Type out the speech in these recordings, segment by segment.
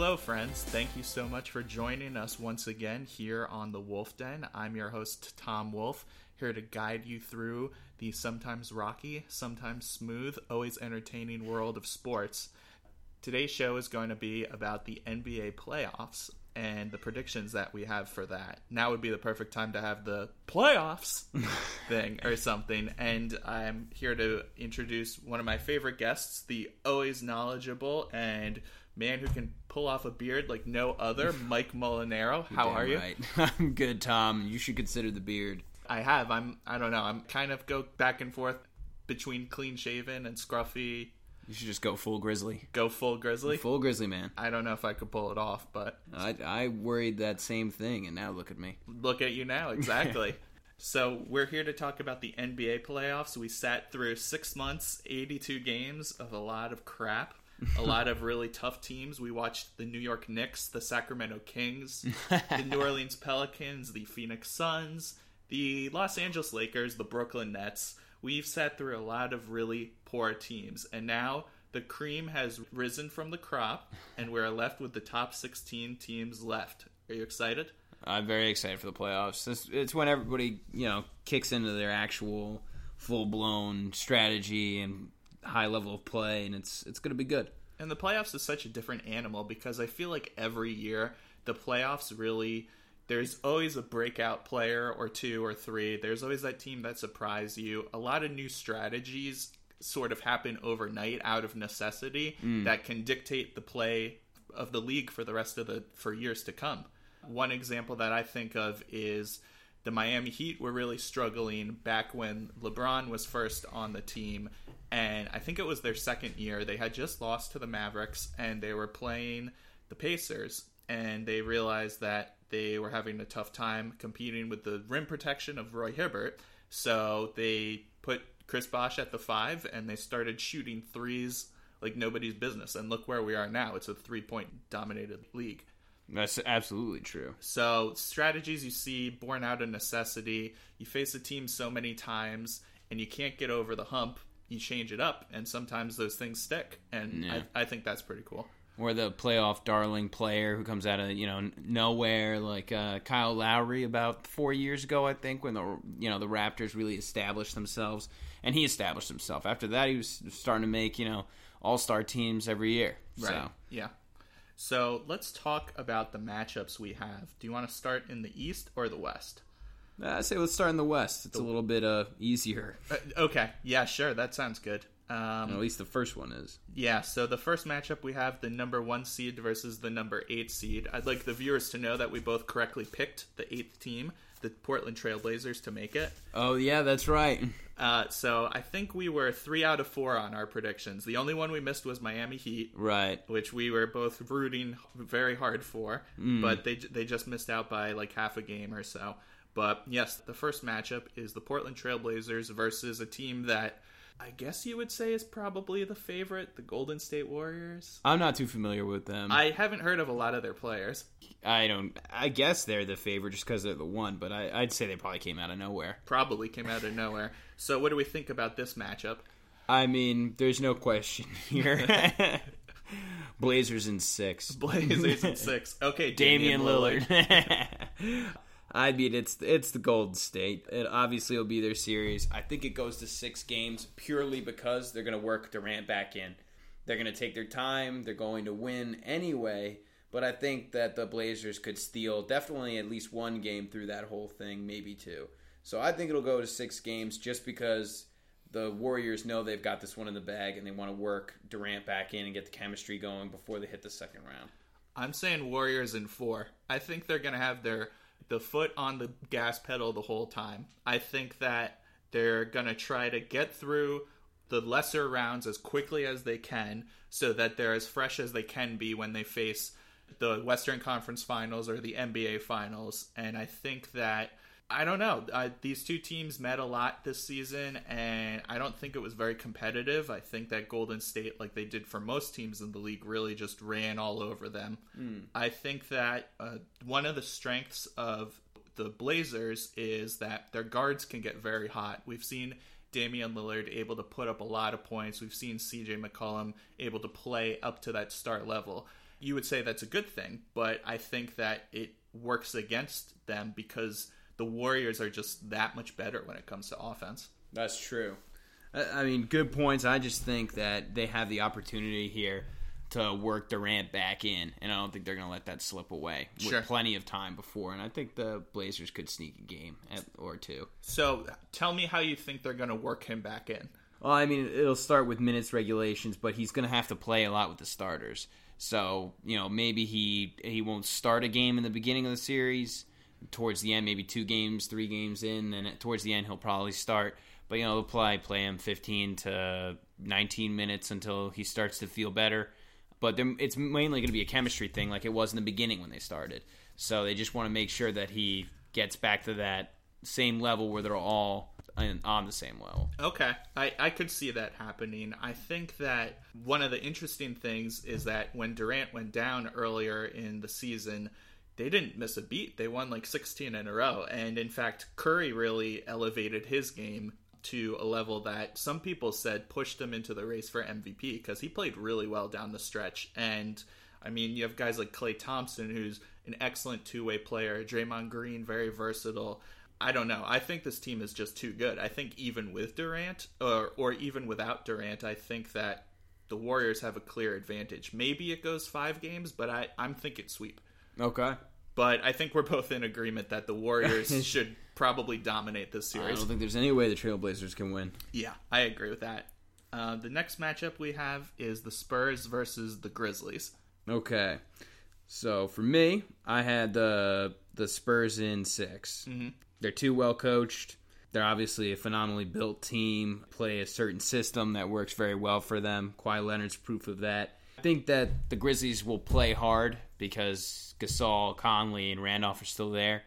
Hello, friends. Thank you so much for joining us once again here on the Wolf Den. I'm your host, Tom Wolf, here to guide you through the sometimes rocky, sometimes smooth, always entertaining world of sports. Today's show is going to be about the NBA playoffs and the predictions that we have for that. Now would be the perfect time to have the playoffs thing or something. And I'm here to introduce one of my favorite guests, the always knowledgeable and man who can pull off a beard like no other, Mike Molinaro. How are you? Right. I'm good, Tom. You should consider the beard. I have. I'm. I don't know. I'm kind of go back and forth between clean shaven and scruffy. You should just go full grizzly. Go full grizzly. Full grizzly, man. I don't know if I could pull it off, but I, I worried that same thing, and now look at me. look at you now. Exactly. so we're here to talk about the NBA playoffs. We sat through six months, 82 games of a lot of crap. A lot of really tough teams. We watched the New York Knicks, the Sacramento Kings, the New Orleans Pelicans, the Phoenix Suns, the Los Angeles Lakers, the Brooklyn Nets. We've sat through a lot of really poor teams, and now the cream has risen from the crop, and we're left with the top 16 teams left. Are you excited? I'm very excited for the playoffs. It's, it's when everybody, you know, kicks into their actual full blown strategy and high level of play, and it's it's going to be good. And the playoffs is such a different animal because I feel like every year the playoffs really there's always a breakout player or two or three. There's always that team that surprise you. A lot of new strategies sort of happen overnight out of necessity mm. that can dictate the play of the league for the rest of the for years to come. One example that I think of is the Miami Heat were really struggling back when LeBron was first on the team and I think it was their second year. They had just lost to the Mavericks and they were playing the Pacers and they realized that they were having a tough time competing with the rim protection of Roy Hibbert. So they put Chris Bosh at the five and they started shooting threes like nobody's business. And look where we are now. It's a three point dominated league. That's absolutely true. So strategies you see born out of necessity. You face a team so many times and you can't get over the hump. You change it up, and sometimes those things stick. And Yeah. I, I think that's pretty cool. Or the playoff darling player who comes out of you know nowhere, like uh, Kyle Lowry about four years ago, I think, when the you know the Raptors really established themselves, and he established himself. After that, he was starting to make you know all star teams every year. So Yeah. So let's talk about the matchups we have. Do you want to start in the East or the West? I say let's start in the West. It's a little bit uh, easier. Uh, okay. Yeah, sure. That sounds good. Um, At least the first one is. Yeah, so the first matchup we have the number one seed versus the number eight seed. I'd like the viewers to know that we both correctly picked the eighth team, the Portland Trailblazers, to make it. Oh yeah, that's right. Uh, so I think we were three out of four on our predictions. The only one we missed was Miami Heat, Right. which we were both rooting very hard for, but they they just missed out by like half a game or so. But yes, the first matchup is the Portland Trailblazers versus a team that I guess you would say is probably the favorite, the Golden State Warriors. I'm not too familiar with them. I haven't heard of a lot of their players. I don't. I guess they're the favorite just because they're the one, but I, I'd say they probably came out of nowhere. Probably came out of nowhere. So what do we think about this matchup? I mean, there's no question here. Blazers in six. Blazers in six. Okay, Damian Lillard. I mean, it's it's the Golden State. It obviously will be their series. I think it goes to six games purely because they're going to work Durant back in. They're going to take their time. They're going to win anyway. But I think that the Blazers could steal definitely at least one game through that whole thing, maybe two. So I think it'll go to six games just because the Warriors know they've got this one in the bag and they want to work Durant back in and get the chemistry going before they hit the second round. I'm saying Warriors in four. I think they're going to have their the foot on the gas pedal the whole time. I think that they're going to try to get through the lesser rounds as quickly as they can so that they're as fresh as they can be when they face the Western Conference Finals or the NBA Finals. And I think that I don't know. Uh, these two teams met a lot this season, and I don't think it was very competitive. I think that Golden State, like they did for most teams in the league, really just ran all over them. I think that uh, one of the strengths of the Blazers is that their guards can get very hot. We've seen Damian Lillard able to put up a lot of points. We've seen CJ McCollum able to play up to that start level. you would say that's a good thing, but I think that it works against them because the Warriors are just that much better when it comes to offense. That's true. I mean, good points. I just think that they have the opportunity here to work Durant back in, and I don't think they're going to let that slip away with Sure. plenty of time before. And I think the Blazers could sneak a game at, or two. So tell me how you think they're going to work him back in. Well, I mean, it'll start with minutes regulations, but he's going to have to play a lot with the starters. So, you know, maybe he he won't start a game in the beginning of the series. Towards the end, maybe two games, three games in, then towards the end he'll probably start. But you know, they'll probably play him 15 to 19 minutes until he starts to feel better. But it's mainly going to be a chemistry thing, like it was in the beginning when they started. So they just want to make sure that he gets back to that same level where they're all on on the same level. Okay, I, I could see that happening. I think that one of the interesting things is that when Durant went down earlier in the season, they didn't miss a beat. They won like 16 in a row. And in fact, Curry really elevated his game to a level that some people said pushed him into the race for MVP because he played really well down the stretch. And I mean, you have guys like Klay Thompson, who's an excellent two way player, Draymond Green, very versatile. I don't know. I think this team is just too good. I think even with Durant, or or even without Durant, I think that the Warriors have a clear advantage. Maybe it goes five games, but I I'm thinking sweep. Okay. But I think we're both in agreement that the Warriors should probably dominate this series. I don't think there's any way the Trailblazers can win. Yeah, I agree with that. Uh, the next matchup we have is the Spurs versus the Grizzlies. Okay. So for me, I had the the Spurs in 6 Mhm. They're too well coached. They're obviously a phenomenally built team. Play a certain system that works very well for them. Kawhi Leonard's proof of that. I think that the Grizzlies will play hard because Gasol, Conley, and Randolph are still there.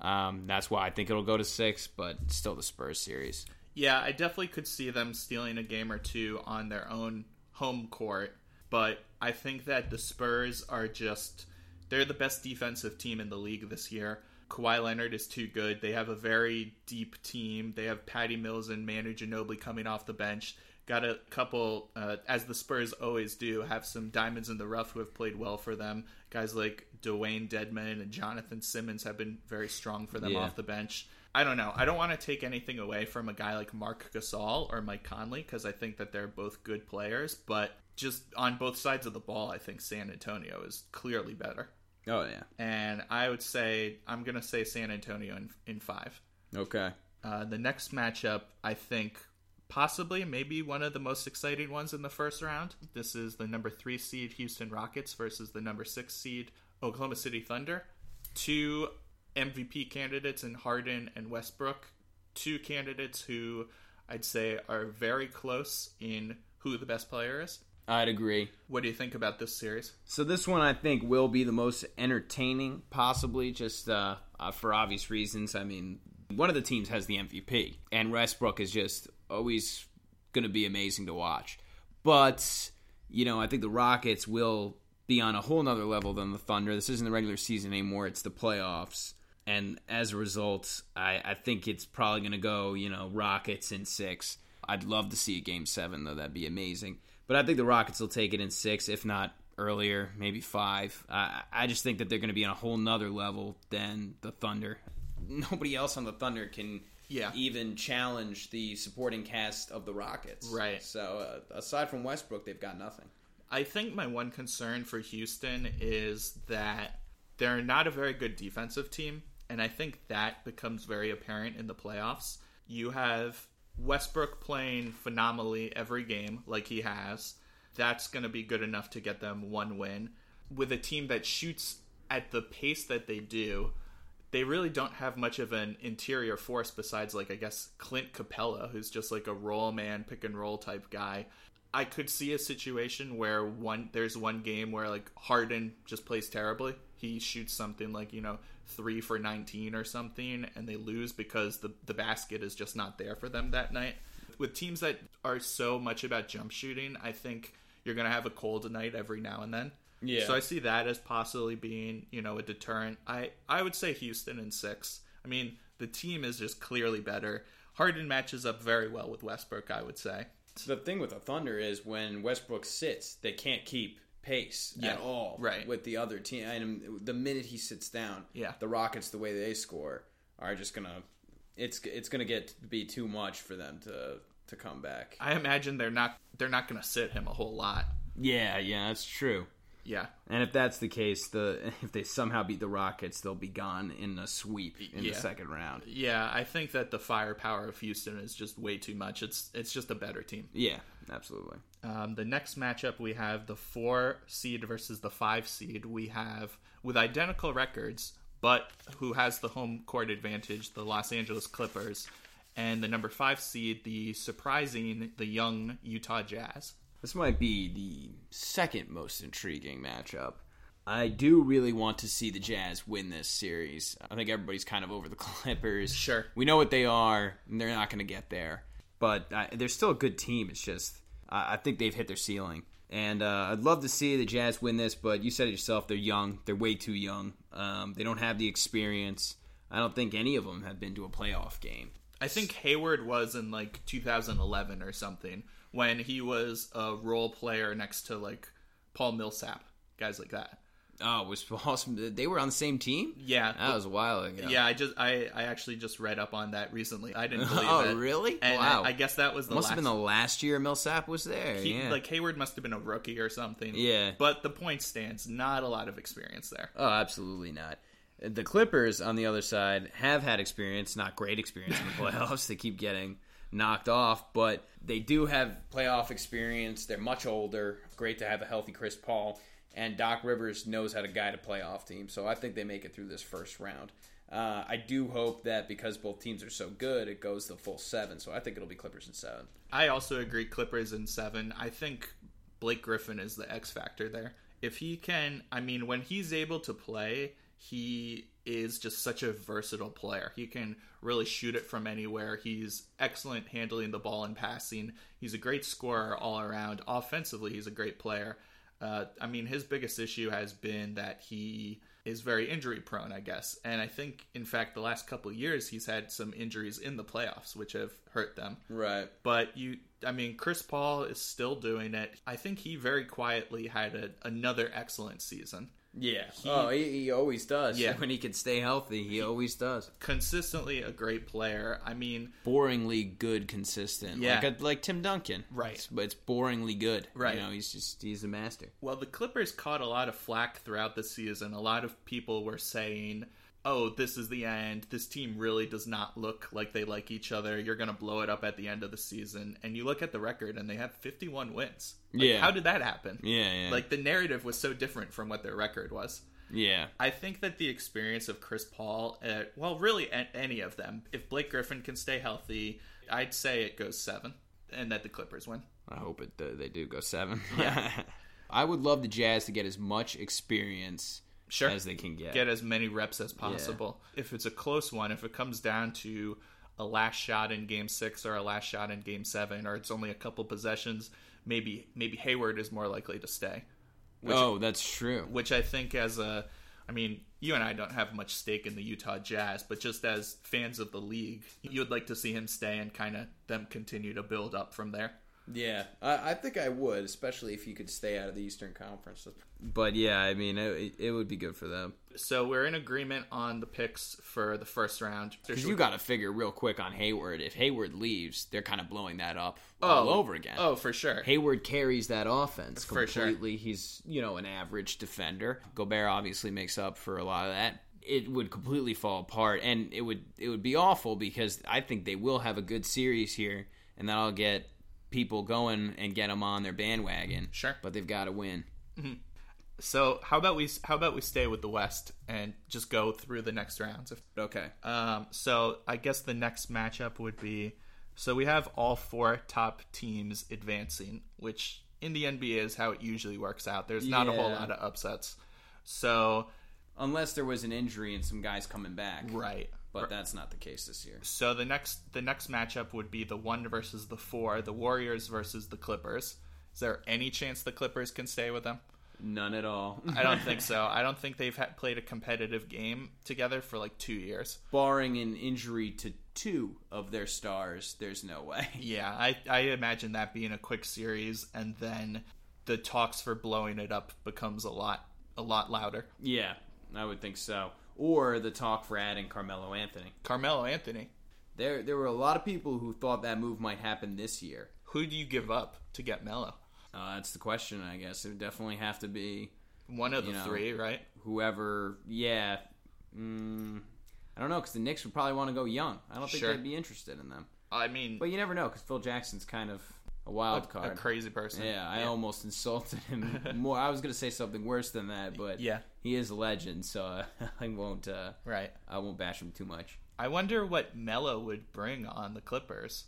Um, that's why I think it'll go to six, but still the Spurs series. Yeah, I definitely could see them stealing a game or two on their own home court, but I think that the Spurs are just they're the best defensive team in the league this year. Kawhi Leonard is too good. They have a very deep team. They have Patty Mills and Manu Ginobili coming off the bench. Got a couple, uh, as the Spurs always do, have some diamonds in the rough who have played well for them. Guys like Dewayne Dedmon and Jonathan Simmons have been very strong for them Yeah. off the bench. I don't know. I don't want to take anything away from a guy like Marc Gasol or Mike Conley because I think that they're both good players. But just on both sides of the ball, I think San Antonio is clearly better. Oh yeah. And I would say I'm gonna say San Antonio in, in five. Okay. Uh, the next matchup, I think, possibly maybe one of the most exciting ones in the first round. This is the number three seed Houston Rockets versus the number six seed Oklahoma City Thunder. Two MVP candidates in Harden and Westbrook. Two candidates who I'd say are very close in who the best player is. I'd agree. What do you think about this series? So this one I think will be the most entertaining, possibly just uh, uh, for obvious reasons. I mean, one of the teams has the MVP, and Westbrook is just always going to be amazing to watch. But you know, I think the Rockets will be on a whole nother level than the Thunder. This isn't the regular season anymore; it's the playoffs. And as a result, I, I think it's probably going to go, you know, Rockets in six. I'd love to see a game seven, though. That'd be amazing. But I think the Rockets will take it in six, if not earlier, maybe five. I I just think that they're going to be on a whole nother level than the Thunder. Nobody else on the Thunder can Yeah. even challenge the supporting cast of the Rockets. Right. So uh, aside from Westbrook, they've got nothing. I think my one concern for Houston is that they're not a very good defensive team, and I think that becomes very apparent in the playoffs. You have Westbrook playing phenomenally every game, like he has. That's going to be good enough to get them one win. With a team that shoots at the pace that they do, they really don't have much of an interior force besides like I guess Clint Capela, who's just like a roll man, pick and roll type guy. I could see a situation where one there's one game where like Harden just plays terribly. He shoots something like, you know, 3 for 19 or something and they lose because the the basket is just not there for them that night. With teams that are so much about jump shooting, I think you're going to have a cold night every now and then. Yeah. So I see that as possibly being, you know, a deterrent. I I would say Houston in 6. I mean, the team is just clearly better. Harden matches up very well with Westbrook, I would say. So The thing with the Thunder is when Westbrook sits, they can't keep pace Yeah, at all right. with the other team. And the minute he sits down, Yeah. the Rockets, the way they score, are just gonna it's it's gonna get to be too much for them to to come back. I imagine they're not they're not going to sit him a whole lot. Yeah, yeah, that's true. Yeah. And if that's the case, the if they somehow beat the Rockets, they'll be gone in a sweep in Yeah. the second round. Yeah, I think that the firepower of Houston is just way too much. It's it's just a better team. Yeah, absolutely. Um, the next matchup we have the four seed versus the five seed. We have with identical records, but who has the home court advantage? The Los Angeles Clippers, and the number five seed, the surprising, the young Utah Jazz. This might be the second most intriguing matchup. I do really want to see the Jazz win this series. I think everybody's kind of over the Clippers. Sure. We know what they are, and they're not going to get there. But uh, they're still a good team. It's just, I I think they've hit their ceiling. And uh, I'd love to see the Jazz win this, but you said it yourself. They're young. They're way too young. Um, they don't have the experience. I don't think any of them have been to a playoff game. I think Hayward was in like 2011 or something when he was a role player next to like Paul Millsap, guys like that. Oh, it was awesome. They were on the same team? Yeah, That was a while ago. Yeah, I just I, I actually just read up on that recently. I didn't believe Oh, it. really? And Wow. I, I guess that was the must last. have been the last year Millsap was there. he- yeah. Like Hayward must have been a rookie or something. Yeah. But the point stands. Not a lot of experience there. oh, absolutely not. The Clippers, on the other side, have had experience, not great experience in the playoffs. they keep getting knocked off, but they do have playoff experience. They're much older. Great to have a healthy Chris Paul. And Doc Rivers knows how to guide a playoff team. So I think they make it through this first round. Uh, I do hope that because both teams are so good, it goes the full seven. So I think it'll be Clippers in seven. I also agree Clippers in seven. I think Blake Griffin is the X factor there. If he can, I mean, when he's able to play, he is just such a versatile player. He can really shoot it from anywhere. He's excellent handling the ball and passing. He's a great scorer all around. Offensively, he's a great player. Uh, I mean, his biggest issue has been that he is very injury prone, I guess. And I think, in fact, the last couple of years, he's had some injuries in the playoffs, which have hurt them. Right. But you, I mean, Chris Paul is still doing it. I think he very quietly had a, another excellent season. Yeah. oh, he, he always does. Yeah. When he can stay healthy, he always does. Consistently a great player. I mean, Boringly good, consistent. Yeah. Like, a, like Tim Duncan. Right. It's- but it's boringly good. Right. You know, he's just, he's a master. well, the Clippers caught a lot of flack throughout the season. A lot of people were saying, oh, this is the end. This team really does not look like they like each other. You're going to blow it up at the end of the season. And you look at the record, and they have 51 wins. Like, Yeah. How did that happen? Yeah, yeah. Like, the narrative was so different from what their record was. yeah. I think that the experience of Chris Paul, uh, well, really any of them, if Blake Griffin can stay healthy, I'd say it goes seven, and that the Clippers win. I hope it uh, they do go seven. Yeah. I would love the Jazz to get as much experience Sure. as they can get. Get as many reps as possible. If it's a close one, if it comes down to a last shot in Game Six or a last shot in Game Seven, or it's only a couple possessions, maybe maybe Hayward is more likely to stay. oh, that's true. which I think as a I mean, you and I don't have much stake in the Utah Jazz, but just as fans of the league, you would like to see him stay and kind of them continue to build up from there. Yeah, I, I think I would, especially if you could stay out of the Eastern Conference. But yeah, I mean, it, it would be good for them. So we're in agreement on the picks for the first round. Because you got to figure real quick on Hayward. If Hayward leaves, they're kind of blowing that up all oh, over again. Oh, for sure. Hayward carries that offense For sure. completely. He's, you know, an average defender. Gobert obviously makes up for a lot of that. It would completely fall apart and it would it would be awful because I think they will have a good series here and then I'll get people going and get them on their bandwagon. Sure. But they've got to win. So how about we how about we stay with the West and just go through the next rounds? If, Okay. um, so I guess the next matchup would be so we have all four top teams advancing, which in the NBA is how it usually works out. There's not a whole lot of upsets. So Unless there was an injury and some guys coming back. right. But that's not the case this year. So the next the next matchup would be the one versus the four, the Warriors versus the Clippers. Is there any chance the Clippers can stay with them? None at all. I don't think so. I don't think they've had, played a competitive game together for like two years. Barring an injury to two of their stars, there's no way. Yeah, I, I imagine that being a quick series, and then the talks for blowing it up becomes a lot a lot louder. Yeah, I would think so. Or the talk for adding Carmelo Anthony. Carmelo Anthony. There, there were a lot of people who thought that move might happen this year. Who do you give up to get Melo? Uh, that's the question, I guess. It would definitely have to be One of the know, three, right? whoever. Yeah, mm, I don't know because the Knicks would probably want to go young. I don't think Sure. they'd be interested in them. I mean, But you never know because Phil Jackson's kind of a wild a card. A crazy person. Yeah, I almost insulted him more. I was going to say something worse than that, but Yeah. he is a legend, so uh, I won't. Uh, Right. I won't bash him too much. I wonder what Melo would bring on the Clippers.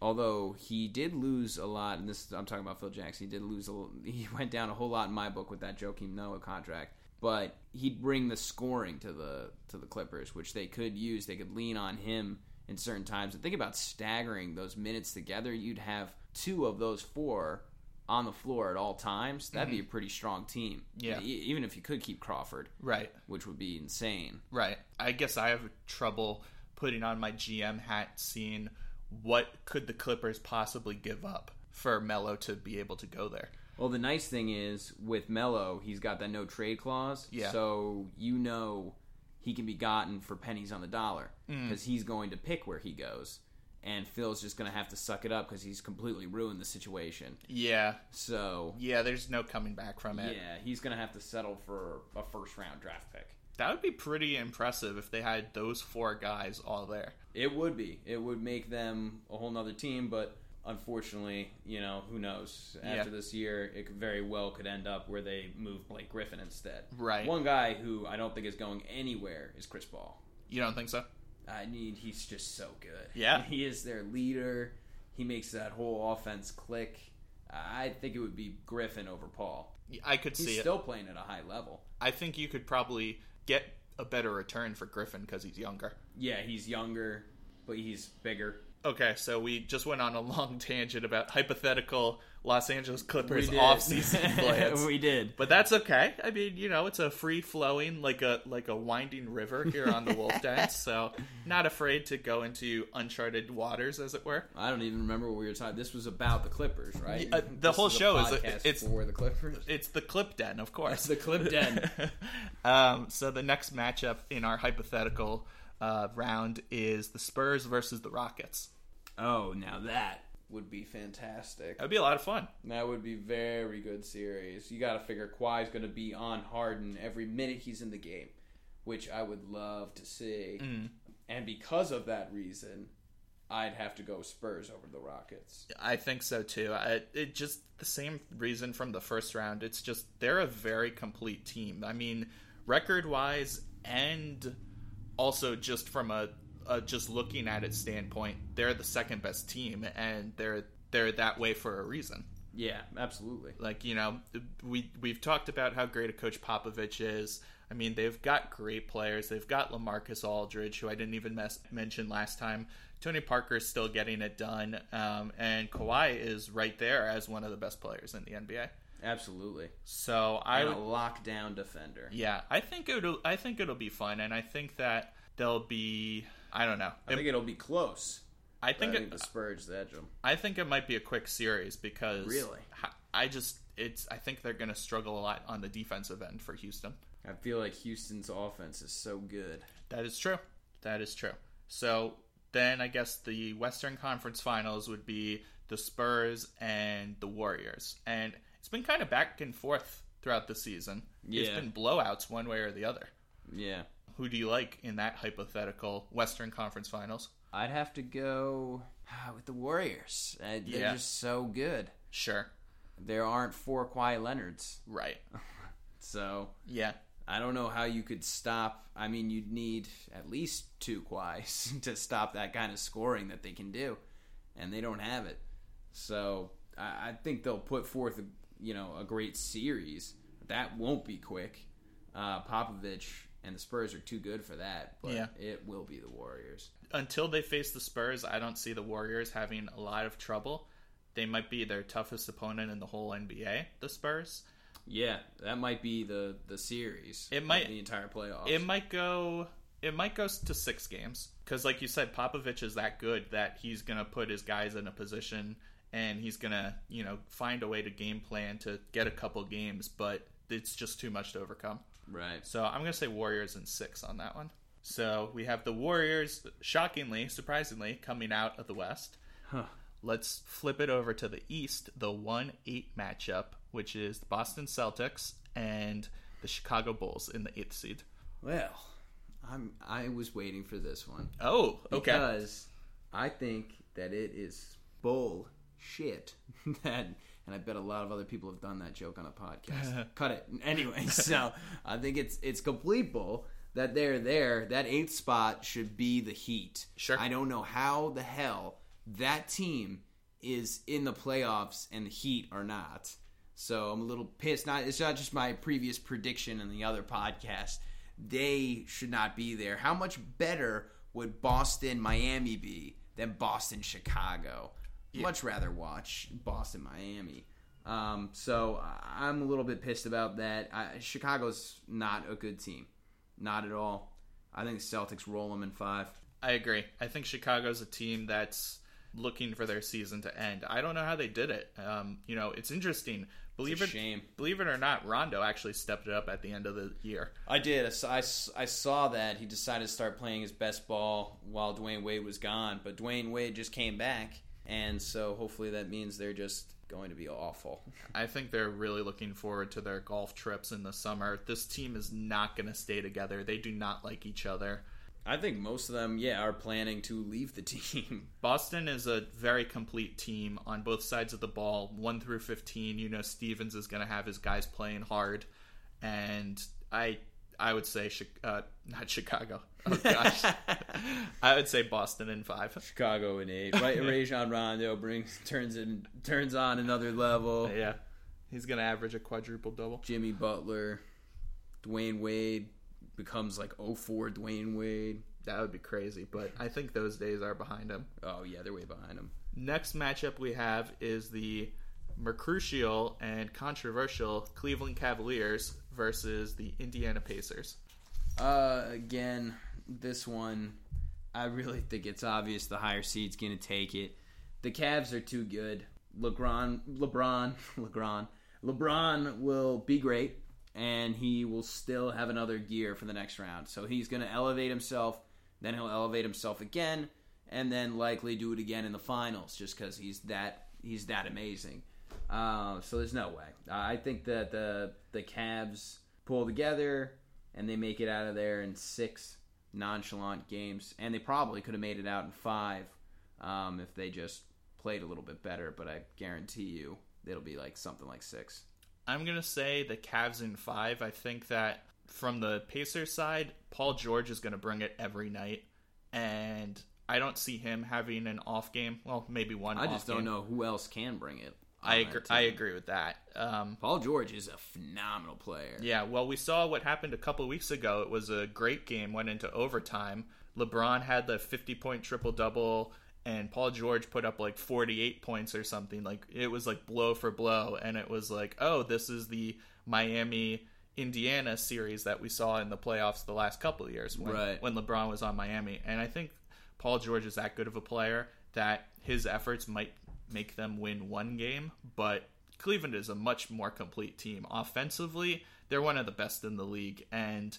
Although he did lose a lot, and this I'm talking about Phil Jackson. He did lose a. He went down a whole lot in my book with that Joakim Noah contract. But he'd bring the scoring to the to the Clippers, which they could use. They could lean on him in certain times. And think about staggering those minutes together. You'd have two of those four on the floor at all times. That'd be mm-hmm. a pretty strong team. Yeah. E- even if you could keep Crawford, Right. which would be insane. Right. I guess I have trouble putting on my GM hat, seeing what could the Clippers possibly give up for Melo to be able to go there. Well, the nice thing is with Melo, he's got that no trade clause. Yeah. So you know he can be gotten for pennies on the dollar Mm. because he's going to pick where he goes, and Phil's just going to have to suck it up because he's completely ruined the situation. Yeah. So Yeah, there's no coming back from it. yeah, he's going to have to settle for a first round draft pick. That would be pretty impressive if they had those four guys all there. It would be. It would make them a whole nother team, but unfortunately, you know, who knows? After Yeah. this year, it very well could end up where they move Blake Griffin instead. Right. One guy who I don't think is going anywhere is Chris Paul. You don't think so? I mean, he's just so good. Yeah. He is their leader. He makes that whole offense click. I think it would be Griffin over Paul. I could He's see it. still playing at a high level. I think you could probably get a better return for Griffin because he's younger. Yeah, he's younger, but he's bigger. Okay, so we just went on a long tangent about hypothetical Los Angeles Clippers off-season plans. we did. But that's okay. I mean, you know, it's a free flowing like a like a winding river here on the Wolf Den, so not afraid to go into uncharted waters, as it were. I don't even remember what we were talking. This was about the Clippers, right? Uh, the This whole a show is a- it's- for the Clippers. It's the Clip Den, of course. The Clip Den. um, so the next matchup in our hypothetical uh, round is the Spurs versus the Rockets. Oh, now that would be fantastic. That'd be a lot of fun. That would be very good series. You got to figure Kawhi's going to be on Harden every minute he's in the game, which I would love to see. Mm. And because of that reason, I'd have to go Spurs over the Rockets. I think so too. I, it just the same reason from the first round. It's just they're a very complete team. I mean, record wise and also just from a, a just looking at it standpoint, they're the second best team, and they're they're that way for a reason. Yeah, absolutely. Like you know, we we've talked about how great a coach Popovich is. I mean, they've got great players. They've got LaMarcus Aldridge, who I didn't even mes- mention last time. Tony Parker is still getting it done, um, and Kawhi is right there as one of the best players in the NBA. Absolutely. So I, And a would, lockdown defender. yeah, I think it'll, I think it'll be fun, and I think that they'll be, I don't know, I think it'll be close. I think, I think it, the Spurs edge them. I think it might be a quick series because Really? I just, it's, I think they're going to struggle a lot on the defensive end for Houston. I feel like Houston's offense is so good. That is true. That is true. So then I guess the Western Conference Finals would be the Spurs and the Warriors. And it's been kind of back and forth throughout the season. It's been blowouts one way or the other. Yeah. Who do you like in that hypothetical Western Conference Finals? I'd have to go ah, with the Warriors. Uh, they're Yeah. just so good. Sure. There aren't four Kawhi Leonards. Right. So Yeah. I don't know how you could stop. I mean, you'd need at least two Kawhis to stop that kind of scoring that they can do, and they don't have it. So I, I think they'll put forth, a, you know, a great series. That won't be quick. Uh, Popovich and the Spurs are too good for that, but Yeah. it will be the Warriors. Until they face the Spurs, I don't see the Warriors having a lot of trouble. They might be their toughest opponent in the whole NBA, the Spurs. Yeah, that might be the the series. It might- the entire playoffs. It might go. It might go to six games because, like you said, Popovich is that good that he's gonna put his guys in a position and he's gonna you know find a way to game plan to get a couple games, but it's just too much to overcome. Right. So I'm gonna say Warriors in six on that one. So we have the Warriors, shockingly, surprisingly, coming out of the West. Huh. Let's flip it over to the East, the 1 8 matchup, which is the Boston Celtics and the Chicago Bulls in the eighth seed. Well, I'm I was waiting for this one Oh, okay. because I think that it is bull shit that and I bet a lot of other people have done that joke on a podcast. Cut it. Anyway, so I think it's it's complete bull that they're there. That eighth spot should be the Heat. Sure. I don't know how the hell that team is in the playoffs and the Heat are not. So I'm a little pissed. Not it's not just my previous prediction in the other podcast. They should not be there. How much better would Boston Miami be than Boston Chicago? Much rather watch Boston Miami. Um, so I'm a little bit pissed about that. I, Chicago's not a good team, not at all. I think Celtics roll them in five. I agree. I think Chicago's a team that's looking for their season to end. I don't know how they did it. Um, you know, it's interesting. Believe It's a it, shame. believe it or not, Rondo actually stepped it up at the end of the year. I did. I I I saw that he decided to start playing his best ball while Dwyane Wade was gone, but Dwyane Wade just came back, and so hopefully that means they're just going to be awful. I think they're really looking forward to their golf trips in the summer. This team is not going to stay together. They do not like each other. I think most of them, yeah, are planning to leave the team. Boston is a very complete team on both sides of the ball, 1 through 15. You know Stevens is going to have his guys playing hard and I I would say uh, not Chicago. Oh gosh. I would say Boston in 5. Chicago in eight. Right, Rajon Rondo brings turns in turns on another level. Yeah. He's going to average a quadruple double. Jimmy Butler, Dwyane Wade becomes like 04 Dwyane Wade. That would be crazy, but I think those days are behind him. Oh yeah, they're way behind him. Next matchup we have is the mercurial and controversial Cleveland Cavaliers versus the Indiana Pacers. Uh, again, this one, I really think it's obvious the higher seed's going to take it. The Cavs are too good. LeBron, LeBron, LeBron, LeBron will be great, and he will still have another gear for the next round. So he's going to elevate himself. Then he'll elevate himself again, and then likely do it again in the finals, just because he's that he's that amazing. Uh, so there's no way. I think that the the Cavs pull together and they make it out of there in six nonchalant games, and they probably could have made it out in five um, if they just played a little bit better. But I guarantee you, it'll be like something like six. I'm going to say the Cavs in 5. I think that from the Pacers side, Paul George is going to bring it every night and I don't see him having an off game. Well, maybe one I just don't game. know who else can bring it. I agree. I agree with that. Um, Paul George is a phenomenal player. Yeah, well, we saw what happened a couple weeks ago. It was a great game, went into overtime. LeBron had the 50 point triple double, and Paul George put up like 48 points or something. Like, it was like blow for blow, and it was like, oh, this is the Miami Indiana series that we saw in the playoffs the last couple of years when, Right. when LeBron was on Miami. And I think Paul George is that good of a player that his efforts might make them win one game, but Cleveland is a much more complete team. Offensively, they're one of the best in the league, and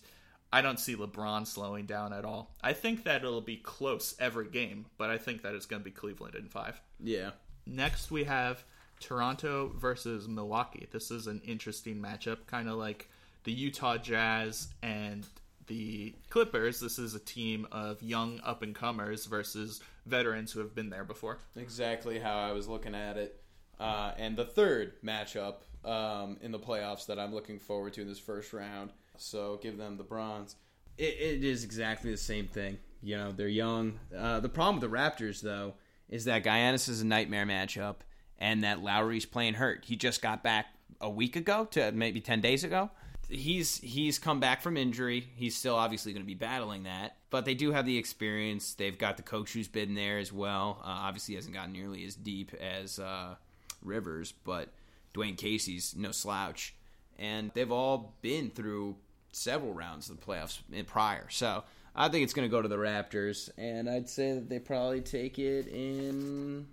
I don't see LeBron slowing down at all. I think that it'll be close every game, but I think that it's going to be Cleveland in five. Yeah. Next, we have Toronto versus Milwaukee. This is an interesting matchup, kind of like the Utah Jazz and the Clippers. This is a team of young up and comers versus veterans who have been there before. Exactly how I was looking at it. Uh, and the third matchup um, in the playoffs that I'm looking forward to in this first round. So give them the bronze. It, it is exactly the same thing. You know, they're young. Uh, the problem with the Raptors, though, is that Giannis is a nightmare matchup and that Lowry's playing hurt. He just got back a week ago to maybe 10 days ago. He's he's come back from injury. He's still obviously going to be battling that, but they do have the experience. They've got the coach who's been there as well. Uh, obviously, hasn't gotten nearly as deep as uh, Rivers, but Dwane Casey's no slouch, and they've all been through several rounds of the playoffs prior. So I think it's going to go to the Raptors, and I'd say that they probably take it in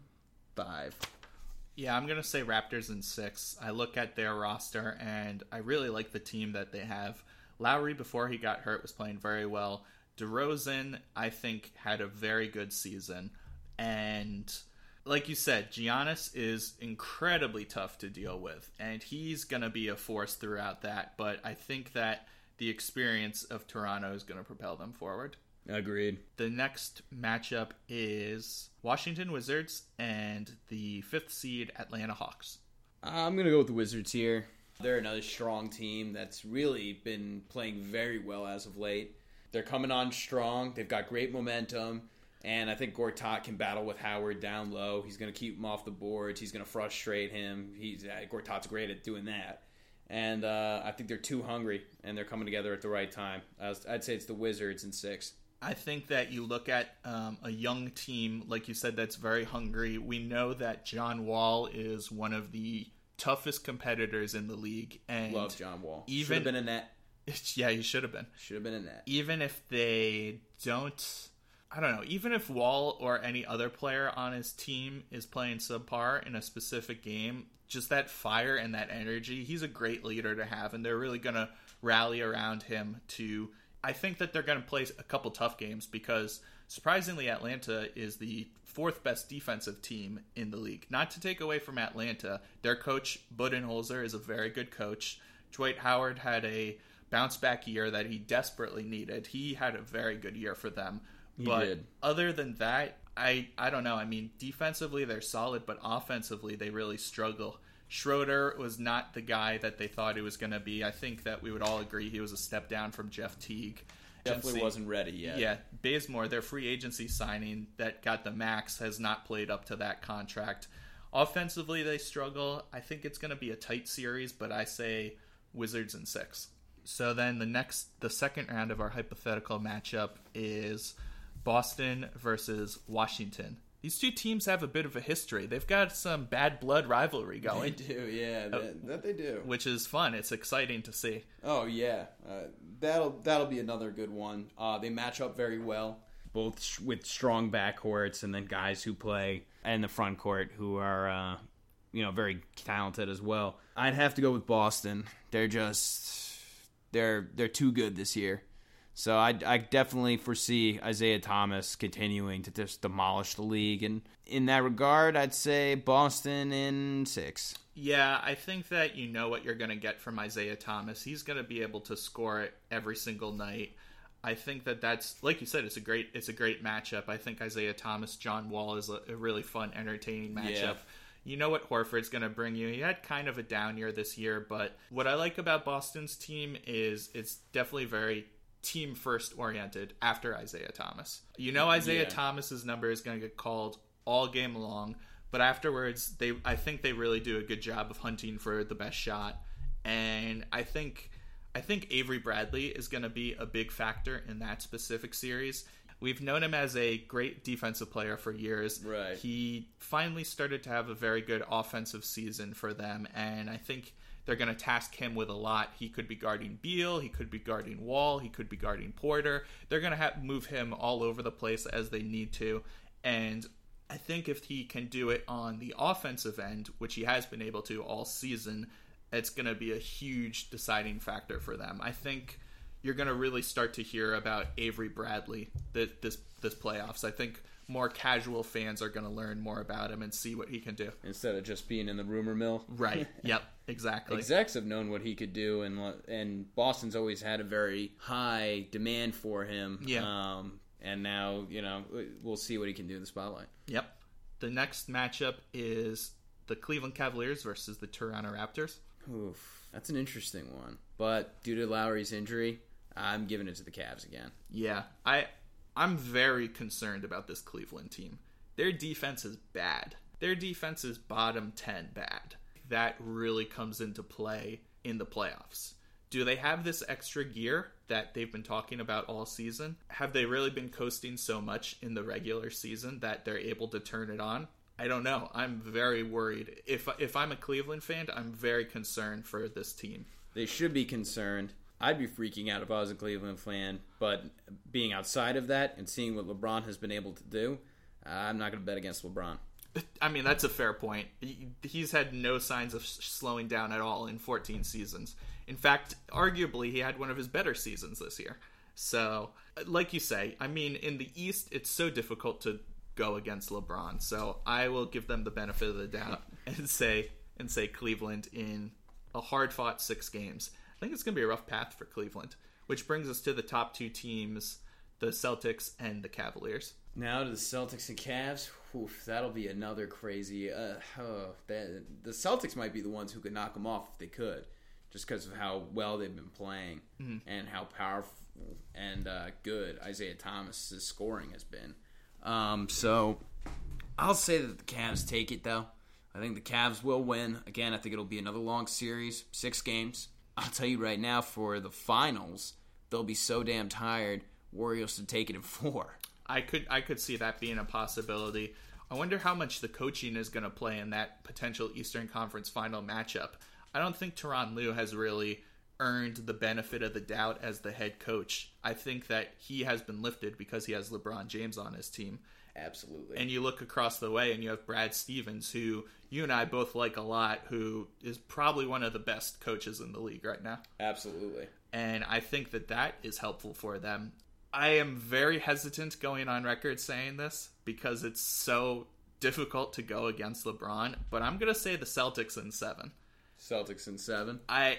five. Yeah, I'm going to say Raptors in six. I look at their roster and I really like the team that they have. Lowry, before he got hurt, was playing very well. DeRozan, I think, had a very good season. And like you said, Giannis is incredibly tough to deal with, and he's going to be a force throughout that. But I think that the experience of Toronto is going to propel them forward. Agreed. The next matchup is Washington Wizards and the fifth seed Atlanta Hawks. I'm going to go with the Wizards here. They're another strong team that's really been playing very well as of late. They're coming on strong. They've got great momentum. And I think Gortat can battle with Howard down low. He's going to keep him off the boards. He's going to frustrate him. He's Gortat's great at doing that. And uh, I think they're too hungry, and they're coming together at the right time. I'd say it's the Wizards in six. I think that you look at um, a young team, like you said, that's very hungry. We know that John Wall is one of the toughest competitors in the league, and love John Wall. Even should have been a net. Yeah, he should have been. Should have been a net. Even if they don't, I don't know. Even if Wall or any other player on his team is playing subpar in a specific game, just that fire and that energy, he's a great leader to have, and they're really gonna rally around him to I think that they're going to play a couple tough games because surprisingly, Atlanta is the fourth best defensive team in the league. Not to take away from Atlanta, their coach Budenholzer is a very good coach. Dwight Howard had a bounce back year that he desperately needed. He had a very good year for them. He but did. other than that, I I don't know. I mean, defensively they're solid, but offensively they really struggle. Schroeder was not the guy that they thought he was going to be. I think that we would all agree he was a step down from Jeff Teague. Definitely Agency- wasn't ready yet. Yeah, Bazemore, their free agency signing that got the max, has not played up to that contract. Offensively, they struggle. I think it's going to be a tight series, but I say Wizards in six. So then the next, the second round of our hypothetical matchup is Boston versus Washington. These two teams have a bit of a history. They've got some bad blood rivalry going. They going, do, yeah, that, that they do. which is fun. It's exciting to see. Oh yeah, uh, that'll that'll be another good one. Uh, they match up very well, both sh- with strong backcourts and then guys who play in the front court who are uh, you know very talented as well. I'd have to go with Boston. They're just they're they're too good this year. So I, I definitely foresee Isaiah Thomas continuing to just demolish the league, and in that regard, I'd say Boston in six. Yeah, I think that you know what you're going to get from Isaiah Thomas. He's going to be able to score it every single night. I think that that's like you said, it's a great it's a great matchup. I think Isaiah Thomas, John Wall is a, a really fun, entertaining matchup. Yeah. You know what Horford's going to bring you. He had kind of a down year this year, but what I like about Boston's team is it's definitely very team first oriented after Isaiah Thomas. You know Isaiah Yeah. Thomas's number is going to get called all game long, but afterwards they I think they really do a good job of hunting for the best shot. And I think I think Avery Bradley is going to be a big factor in that specific series. We've known him as a great defensive player for years. Right. He finally started to have a very good offensive season for them, and I think they're going to task him with a lot. He could be guarding Beal, he could be guarding Wall, he could be guarding Porter. They're going to have move him all over the place as they need to, and I think if he can do it on the offensive end, which he has been able to all season, it's going to be a huge deciding factor for them. I think you're going to really start to hear about Avery Bradley this this, this playoffs. I think more casual fans are going to learn more about him and see what he can do. Instead of just being in the rumor mill, Right. yep. Exactly. Execs have known what he could do, and and Boston's always had a very high demand for him. Yeah. Um, and now you know we'll see what he can do in the spotlight. Yep. The next matchup is the Cleveland Cavaliers versus the Toronto Raptors. Oof, that's an interesting one. But due to Lowry's injury, I'm giving it to the Cavs again. Yeah, I I'm very concerned about this Cleveland team. Their defense is bad. Their defense is bottom 10 bad. That really comes into play in the playoffs. Do they have this extra gear that they've been talking about all season? Have they really been coasting so much in the regular season that they're able to turn it on? I don't know. I'm very worried. If if I'm a Cleveland fan, I'm very concerned for this team. They should be concerned. I'd be freaking out if I was a Cleveland fan, but being outside of that and seeing what LeBron has been able to do, uh, I'm not going to bet against LeBron. I mean, that's a fair point. He's had no signs of slowing down at all in 14 seasons. In fact, arguably, he had one of his better seasons this year. So, like you say, I mean, in the East, it's so difficult to go against LeBron. So, I will give them the benefit of the doubt and say and say Cleveland in a hard-fought six games. I think it's going to be a rough path for Cleveland, which brings us to the top two teams, the Celtics and the Cavaliers. Now to the Celtics and Cavs. Oof, that'll be another crazy. Uh, oh, the, the Celtics might be the ones who could knock them off if they could, just because of how well they've been playing Mm-hmm. and how powerful and uh, good Isaiah Thomas's scoring has been. Um, so I'll say that the Cavs take it though. I think the Cavs will win. Again, I think it'll be another long series, six games. I'll tell you right now, for the finals, they'll be so damn tired. Warriors to take it in four. I could I could see that being a possibility. I wonder how much the coaching is going to play in that potential Eastern Conference final matchup. I don't think Tyronn Lue has really earned the benefit of the doubt as the head coach. I think that he has been lifted because he has LeBron James on his team. Absolutely. And you look across the way and you have Brad Stevens, who you and I both like a lot, who is probably one of the best coaches in the league right now. Absolutely. And I think that that is helpful for them. I am very hesitant going on record saying this because it's so difficult to go against LeBron, but I'm going to say the Celtics in 7. Celtics in seven. I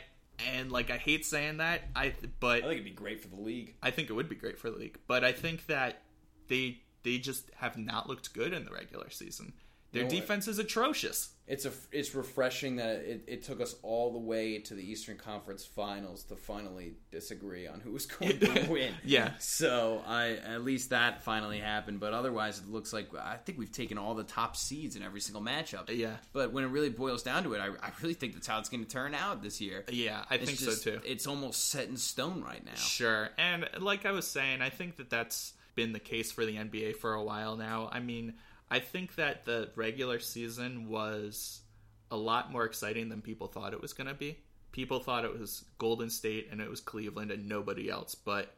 and like I hate saying that, I but I think it'd be great for the league. I think it would be great for the league, but I think that they they just have not looked good in the regular season. Their defense is atrocious. It's a it's refreshing that it, it took us all the way to the Eastern Conference Finals to finally disagree on who was going to win. Yeah. So I at least that finally happened, but otherwise it looks like I think we've taken all the top seeds in every single matchup. Yeah. But when it really boils down to it, I, I really think that's how it's going to turn out this year. Yeah, I think just, so too. It's almost set in stone right now. Sure. And like I was saying, I think that that's been the case for the NBA for a while now. I mean, I think that the regular season was a lot more exciting than people thought it was going to be. People thought it was Golden State and it was Cleveland and nobody else, but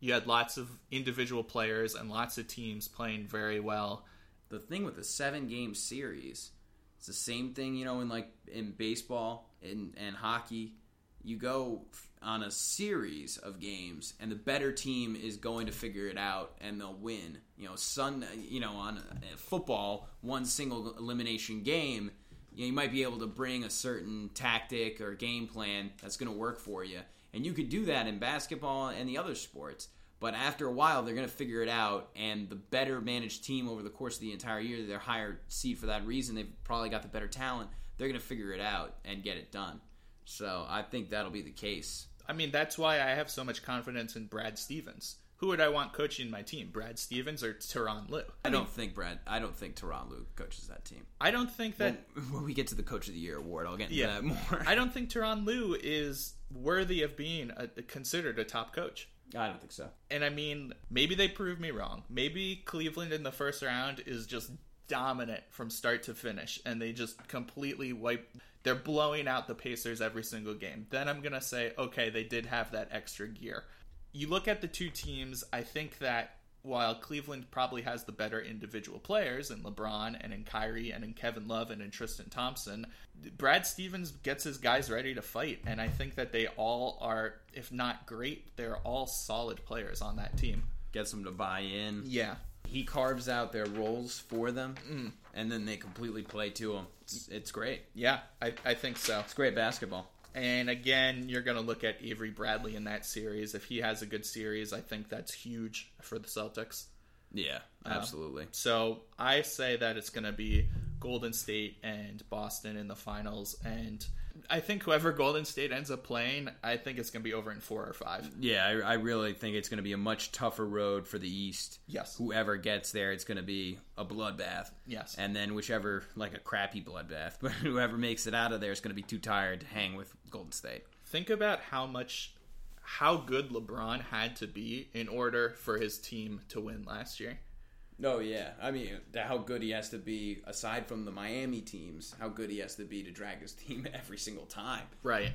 you had lots of individual players and lots of teams playing very well. the thing with the seven game series it's the same thing you know in like in baseball and and hockey you go on a series of games and the better team is going to figure it out and they'll win you know sun you know on uh, football one single elimination game you, know, you might be able to bring a certain tactic or game plan that's going to work for you and you could do that in basketball and the other sports but after a while, they're going to figure it out, and the better managed team over the course of the entire year, they're higher seed for that reason. They've probably got the better talent. They're going to figure it out and get it done. So I think that'll be the case. I mean, that's why I have so much confidence in Brad Stevens. Who would I want coaching my team, Brad Stevens or Tyronn Lue? I don't think Brad. I don't think Tyronn Luke coaches that team. I don't think that when, when we get to the Coach of the Year award, I'll get into Yeah. that more. I don't think Tyronn Lue is worthy of being a, considered a top coach. I don't think so. And I mean, maybe they prove me wrong. Maybe Cleveland in the first round is just dominant from start to finish, and they just completely wipe. They're blowing out the Pacers every single game. Then I'm gonna say, okay, they did have that extra gear. You look at the two teams. I think that while Cleveland probably has the better individual players in LeBron and in Kyrie and in Kevin Love and in Tristan Thompson, Brad Stevens gets his guys ready to fight, and I think that they all are, if not great, they're all solid players on that team. Gets them to buy in. Yeah, He carves out their roles for them, mm. and then they completely play to them. It's, it's great. yeah, I, I think so. It's great basketball. And again, you're going to look at Avery Bradley in that series. If he has a good series, I think that's huge for the Celtics. Yeah, um, absolutely. So I say that it's going to be Golden State and Boston in the finals. And I think whoever Golden State ends up playing, I think it's going to be over in four or five. Yeah, I, I really think it's going to be a much tougher road for the East. Yes. Whoever gets there, it's going to be a bloodbath. Yes. And then whichever, like a crappy bloodbath, but whoever makes it out of there is going to be too tired to hang with Golden State. Think about how much, how good LeBron had to be in order for his team to win last year. No, yeah. I mean, how good he has to be, aside from the Miami teams, how good he has to be to drag his team every single time. Right.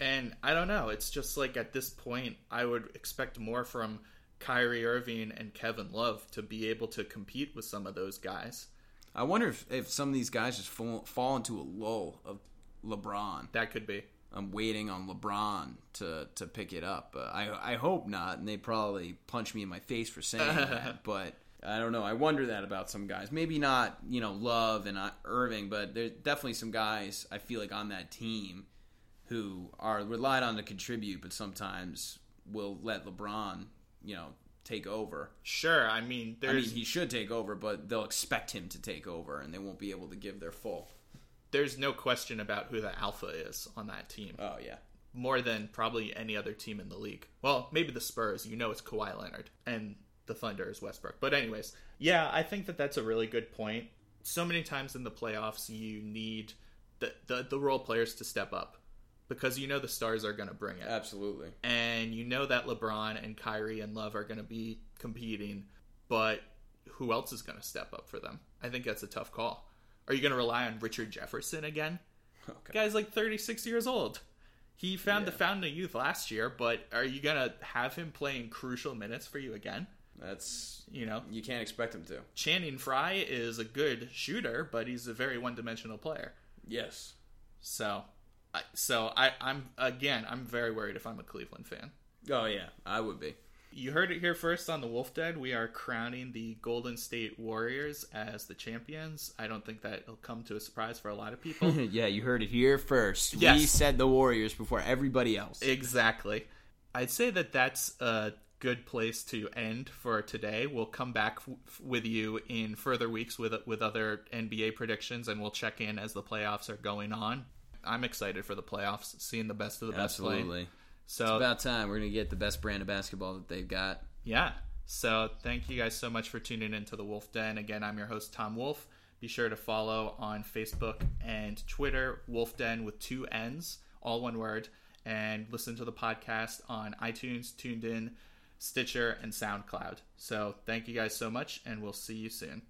And I don't know. It's just like at this point, I would expect more from Kyrie Irving and Kevin Love to be able to compete with some of those guys. I wonder if, if some of these guys just fall, fall into a lull of LeBron. That could be. I'm waiting on LeBron to to pick it up. Uh, I I hope not, and they probably punch me in my face for saying that. But I don't know. I wonder that about some guys. Maybe not, you know, Love and uh, Irving, but there's definitely some guys I feel like on that team who are relied on to contribute, but sometimes will let LeBron, you know, take over. Sure, I mean, I mean, he should take over, but they'll expect him to take over, and they won't be able to give their full. there's no question about who the alpha is on that team. Oh yeah, More than probably any other team in the league. Well, maybe the Spurs. You know, it's Kawhi Leonard, and the Thunder is Westbrook. But anyways, yeah, I think that that's a really good point. So many times in the playoffs, you need the the, the role players to step up because you know the stars are going to bring it. absolutely. and you know that LeBron and Kyrie and Love are going to be competing, but who else is going to step up for them? I think that's a tough call. Are you going to rely on Richard Jefferson again? Okay. Guy's like 36 years old. He found the Yeah. fountain of youth last year, but are you going to have him playing crucial minutes for you again? That's You know, you can't expect him to. Channing Frye is a good shooter, but he's a very one-dimensional player. Yes. So, I, so I, I'm again, I'm very worried if I'm a Cleveland fan. Oh yeah, I would be. You heard it here first on the Wolfdenn. We are crowning the Golden State Warriors as the champions. I don't think that will come to a surprise for a lot of people. yeah, you heard it here first. Yes. We said the Warriors before everybody else. exactly. I'd say that that's a good place to end for today. We'll come back w- with you in further weeks with with other NBA predictions, and we'll check in as the playoffs are going on. I'm excited for the playoffs, seeing the best of the best. Absolutely. So It's about time we're gonna get the best brand of basketball that they've got. Yeah. So thank you guys so much for tuning into the Wolfdenn. Again, I'm your host, Tom Wolf. Be sure to follow on Facebook and Twitter, Wolfdenn with two N's, all one word, and listen to the podcast on iTunes, TuneIn, Stitcher, and SoundCloud. So thank you guys so much, and we'll see you soon.